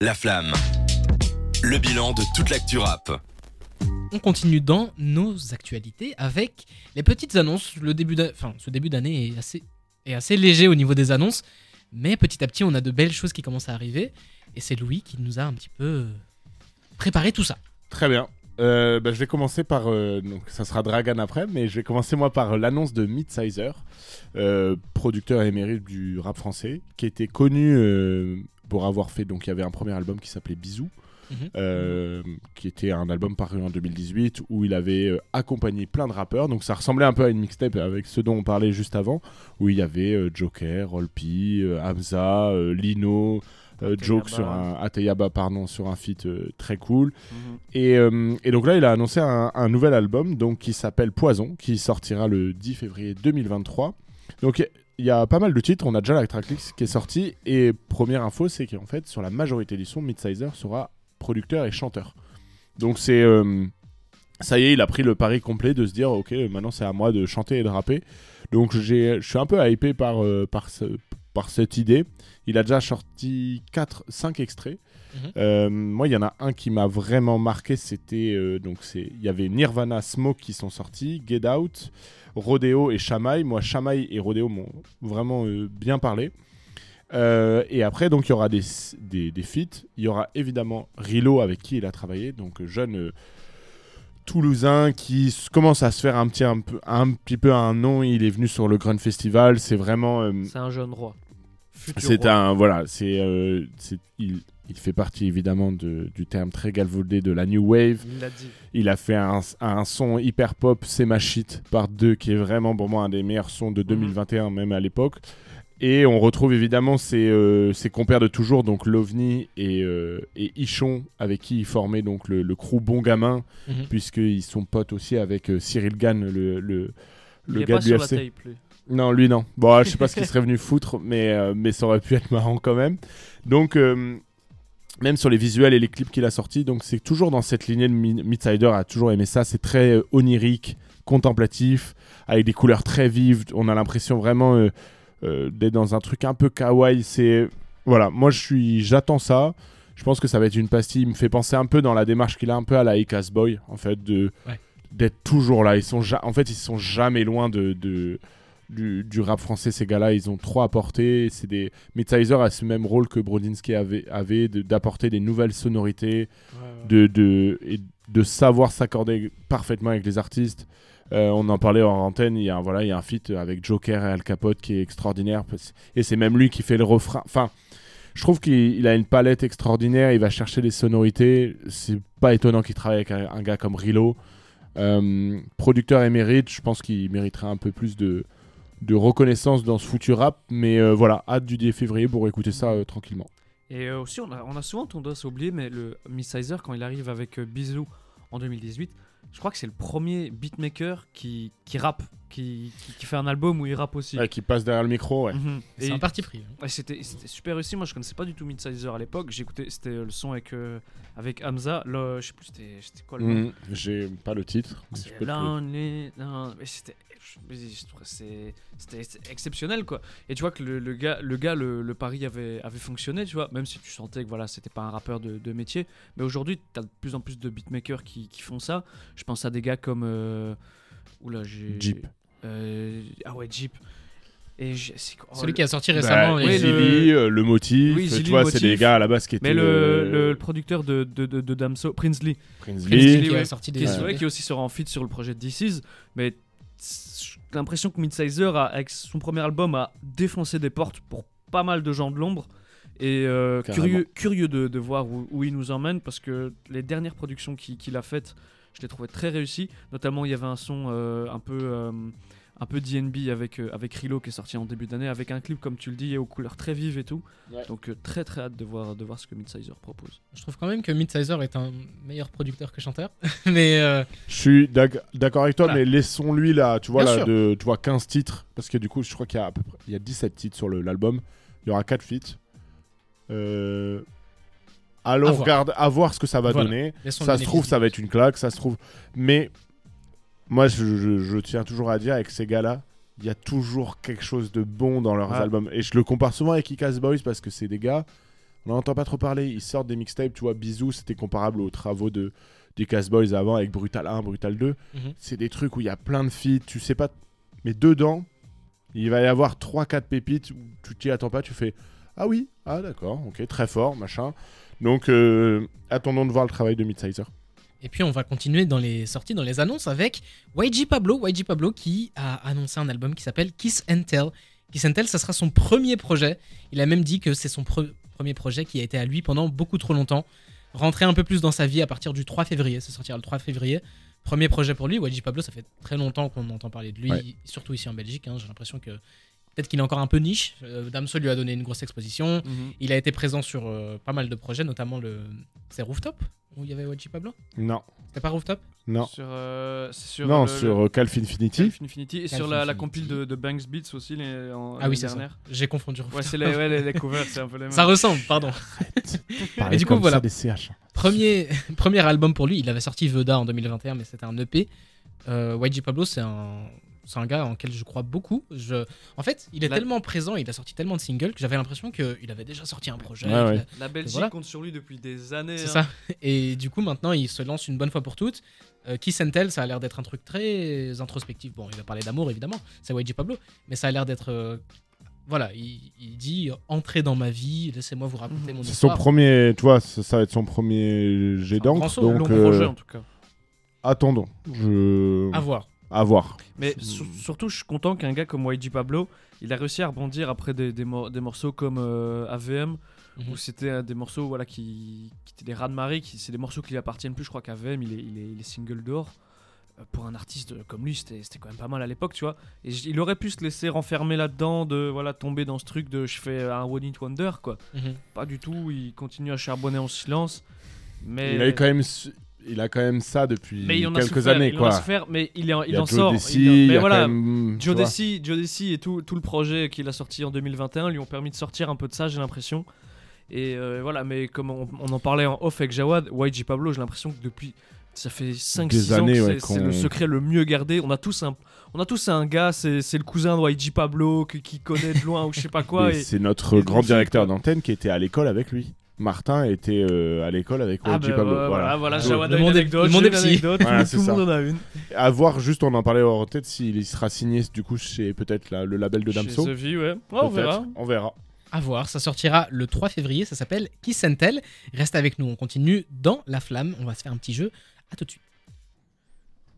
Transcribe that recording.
La Flamme. Le bilan de toute l'actu rap. On continue dans nos actualités avec les petites annonces. Le début enfin, ce début d'année est assez, est assez léger au niveau des annonces, mais petit à petit, on a de belles choses qui commencent à arriver. Et c'est Louis qui nous a un petit peu préparé tout ça. Très bien. Euh, bah, je vais commencer par. euh, donc, ça sera Dragan après, mais je vais commencer moi par l'annonce de Midsizer, euh, producteur émérite du rap français, qui était connu euh, pour avoir fait. Donc, il y avait un premier album qui s'appelait Bisous, Mhm. euh, qui était un album paru en 2018 où il avait euh, accompagné plein de rappeurs. Donc, ça ressemblait un peu à une mixtape avec ceux dont on parlait juste avant, où il y avait euh, Joker, Rolpi, euh, Hamza, Lino. Joke sur un Ateyaba pardon sur un feat très cool Mhm. et, et donc là, il a annoncé un, un nouvel album donc, qui s'appelle Poison, qui sortira le 10 février 2023. Donc il y a pas mal de titres, on a déjà la qui est sortie. Et première info, c'est qu'en fait, sur la majorité du son, Midsizer sera producteur et chanteur. Donc c'est. euh, ça y est, il a pris le pari complet de se dire ok, maintenant c'est à moi de chanter et de rapper. Donc je suis un peu hypé par, euh, par, ce- par cette idée. Il a déjà sorti 4, 5 extraits. Mhm. Euh, moi, il y en a un qui m'a vraiment marqué. C'était euh, donc c'est il y avait Nirvana, Smoke qui sont sortis, Get Out, Rodeo et Shamai. Moi, Shamai et Rodeo m'ont vraiment euh, bien parlé. Et après, donc il y aura des, des, des feats. Il y aura évidemment Rilo avec qui il a travaillé, donc jeune Toulousain qui commence à se faire un petit, un, peu, un petit peu un nom. Il est venu sur le Grand Festival. C'est vraiment. C'est un jeune roi. C'est un voilà, c'est euh, il, il fait partie évidemment de- du terme très galvaudé de la new wave. Il l'a dit. Il a fait un, un son hyper pop, c'est ma shit par deux, qui est vraiment pour moi un des meilleurs sons de 2021 même à l'époque. Et on retrouve évidemment ses, euh, ses compères de toujours, donc Lovni et, euh, et Ichon, avec qui il formait donc le, le crew Bon Gamin, Mhm. puisqu'ils sont potes aussi avec euh, Cyril Gann, le, le, Il le est gars pas de sur la. Non, lui non. Bon, je sais pas ce qu'il serait venu foutre, mais, euh, mais ça aurait pu être marrant quand même. Donc, euh, même sur les visuels et les clips qu'il a sortis, donc c'est toujours dans cette lignée de Mi- Midsider a toujours aimé ça. C'est très euh, onirique, contemplatif, avec des couleurs très vives. On a l'impression vraiment euh, d'être dans un truc un peu kawaii. C'est voilà, moi je suis, j'attends ça. Je pense que ça va être une pastille. Il me fait penser un peu dans la démarche qu'il a un peu à la Icas Boy, en fait, de Ouais. d'être toujours là. Ils sont ja- en fait, ils sont jamais loin de, de du, du rap français. Ces gars-là, ils ont trop apporté. C'est des Midsizer a ce même rôle que Brodinski avait, avait de- d'apporter des nouvelles sonorités, de, de, et de savoir s'accorder parfaitement avec les artistes. Euh, on en parlait en antenne, il y a, un- voilà, il y a un feat avec Joker et Al Capote qui est extraordinaire. Et c'est même lui qui fait le refrain. Enfin, je trouve qu'il il a une palette extraordinaire, il va chercher les sonorités. C'est pas étonnant qu'il travaille avec un, un gars comme Rilo. Euh, producteur émérite, je pense qu'il mériterait un peu plus de, de reconnaissance dans ce foutu rap. Mais euh, voilà, hâte du 10 février pour écouter ça euh, tranquillement. Et euh, aussi, on a, on a souvent tendance à oublier, mais le Midsizer, quand il arrive avec euh, Bisou en 2018, je crois que c'est le premier beatmaker qui, qui rappe, qui, qui, qui fait un album où il rappe aussi. Ouais, qui passe derrière le micro, ouais. Mhm. C'est Et- un parti pris. hein. Ouais, c'était c'était super réussi. Moi, je connaissais pas du tout Midsizer à l'époque. Écouté, c'était euh, le son avec, euh, avec Hamza. Le, je sais plus, c'était c'était quoi le nom Mhm. J'ai pas le titre. mais je peux te le- Lonely, non, mais c'était mais c'était exceptionnel quoi. Et tu vois que le, le gars, le, gars le, le pari avait, avait fonctionné, tu vois, même si tu sentais que voilà, c'était pas un rappeur de, de métier. Mais aujourd'hui, tu as de plus en plus de beatmakers qui, qui font ça. Je pense à des gars comme. euh, Oula, j'ai. Jeep. Euh, ah ouais, Jeep. Et j'ai- c'est quoi- oh, Celui le- qui a sorti Bah, récemment. oui, Easy le- motif, Oui, tu vois, c'est des gars à la base qui étaient. Mais le, euh, le, le producteur de, de, de, de Damso, Prince Lee, Prince Prince Lee. Lee, qui a ouais. sorti qui des. est, ouais, qui aussi sera en feat sur le projet de DC's, mais j'ai l'impression que Midsizer, a- avec son premier album, a défoncé des portes pour pas mal de gens de l'ombre. Et euh, curieux, curieux de, de voir où, où il nous emmène, parce que les dernières productions qu'il a faites, je les trouvais très réussies. Notamment, il y avait un son euh, un peu... un peu DNB avec, euh, avec Rilo qui est sorti en début d'année, avec un clip, comme tu le dis, et aux couleurs très vives et tout. Ouais. Donc, euh, très très hâte de voir, de voir ce que Midsizer propose. Je trouve quand même que Midsizer est un meilleur producteur que chanteur. Mais euh, Je suis d'ac- d'accord avec toi, Voilà. mais laissons-lui là, tu vois, là, de, tu vois, 15 titres, parce que du coup, je crois qu'il y a à peu près, il y a 17 titres sur l'album. Il y aura 4 feats. Euh, allons À voir. à voir ce que ça va Voilà. donner. laissons Ça se trouve, ça va être une claque, ça se trouve. Mais moi, je, je- je tiens toujours à dire, avec ces gars-là, il y a toujours quelque chose de bon dans leurs Ouais. albums. Et je le compare souvent avec Icas Boys parce que c'est des gars. On n'entend pas trop parler. Ils sortent des mixtapes, tu vois. Bisous, c'était comparable aux travaux de des Boys avant avec Brutal 1, Brutal 2. Mhm. C'est des trucs où il y a plein de feats, tu sais pas. Mais dedans, il va y avoir 3-4 pépites où tu t'y attends pas, tu fais Ah oui, ah d'accord, ok, très fort, machin. Donc, euh, attendons de voir le travail de Midsizer. Et puis on va continuer dans les sorties, dans les annonces avec YG Pablo. YG Pablo qui a annoncé un album qui s'appelle Kiss and Tell. Kiss and Tell, ça sera son premier projet. Il a même dit que c'est son pre- premier projet qui a été à lui pendant beaucoup trop longtemps. Rentrer un peu plus dans sa vie à partir du 3 février. Ça sortira le 3 février. Premier projet pour lui. YG Pablo, ça fait très longtemps qu'on entend parler de lui, Ouais. surtout ici en Belgique. hein. J'ai l'impression que peut-être qu'il est encore un peu niche. Euh, Damso lui a donné une grosse exposition. Mhm. Il a été présent sur euh, pas mal de projets, notamment le. C'est Rooftop où il y avait YG Pablo? Non, C'était pas Rooftop? Non. Sur, euh, c'est sur non, le- sur euh, Calf Infinity. Calf Infinity et Calf sur la, la compile de, de Banks Beats aussi les, en, Ah oui, c'est ça. J'ai confondu. Ouais, c'est les, ouais, les, les covers, c'est un peu les mêmes. Ça ressemble, pardon. Et du coup, comme voilà. ça des CH. Premier, premier album pour lui, il avait sorti Veda en 2021, mais c'était un EP. Euh, YG Pablo, c'est un, c'est un gars en lequel je crois beaucoup. Je... En fait, il est La- tellement présent, il a sorti tellement de singles que j'avais l'impression qu'il avait déjà sorti un projet. Ouais. La Belgique Voilà. compte sur lui depuis des années. C'est hein. ça. Et du coup, maintenant, il se lance une bonne fois pour toutes. Euh, Kiss and Tell, ça a l'air d'être un truc très introspectif. Bon, il va parler d'amour, évidemment. C'est YG Pablo. Mais ça a l'air d'être. euh, Voilà, il, il dit entrez dans ma vie, laissez-moi vous raconter mon C'est son histoire. premier, tu vois, ça, ça va être son premier jet d'encre. Donc, Long euh, projet en tout cas. attendons. Je... À voir. À voir. Mais sur- surtout, je suis content qu'un gars comme YG Pablo, il a réussi à rebondir après des, des, mor- des morceaux comme euh, AVM, Mhm. où c'était euh, des morceaux voilà, qui, qui étaient des raz de marée, qui, c'est des morceaux qui lui appartiennent plus. Je crois qu'AVM, il est, il, est, il est single dehors. Euh, Pour un artiste comme lui, c'était c'était quand même pas mal à l'époque, tu vois. Et il aurait pu se laisser renfermer là-dedans, de voilà tomber dans ce truc de je fais un one hit wonder, quoi. Mhm. Pas du tout, il continue à charbonner en silence. Mais Il a eu quand même, su- il a quand même ça depuis mais il en a quelques souffert, années, il en a quoi. souffert, mais il, en, il Il y a en Joe sort. Desi, il en- il y mais a voilà, quand même, Joe Desi et tout, tout le projet qu'il a sorti en 2021 lui ont permis de sortir un peu de ça, j'ai l'impression. Et euh, voilà, mais comme on, on en parlait en off avec Jawad, YG Pablo, j'ai l'impression que depuis. Ça fait 5-6 Des ans que ouais, c'est le secret le mieux gardé. On a tous un, on a tous un gars, c'est le cousin de YG Pablo qui connaît de loin ou je sais pas quoi. Et- C'est notre et grand directeur quoi. d'antenne qui était à l'école avec lui. Martin était euh, à l'école avec Ah bah, Pablo. voilà, voilà, Donc, Jawad Le monde anecdote, petit. anecdote, Voilà, tout c'est le ça. monde en a une. À voir, juste on en parlait hors tête, s'il sera signé du coup chez peut-être la- le label de Damso. Chez The ouais. On verra. On verra. À voir, ça sortira le 3 février, ça s'appelle Kiss and Tell. Reste avec nous, on continue dans la flamme, on va se faire un petit jeu. À tout de suite.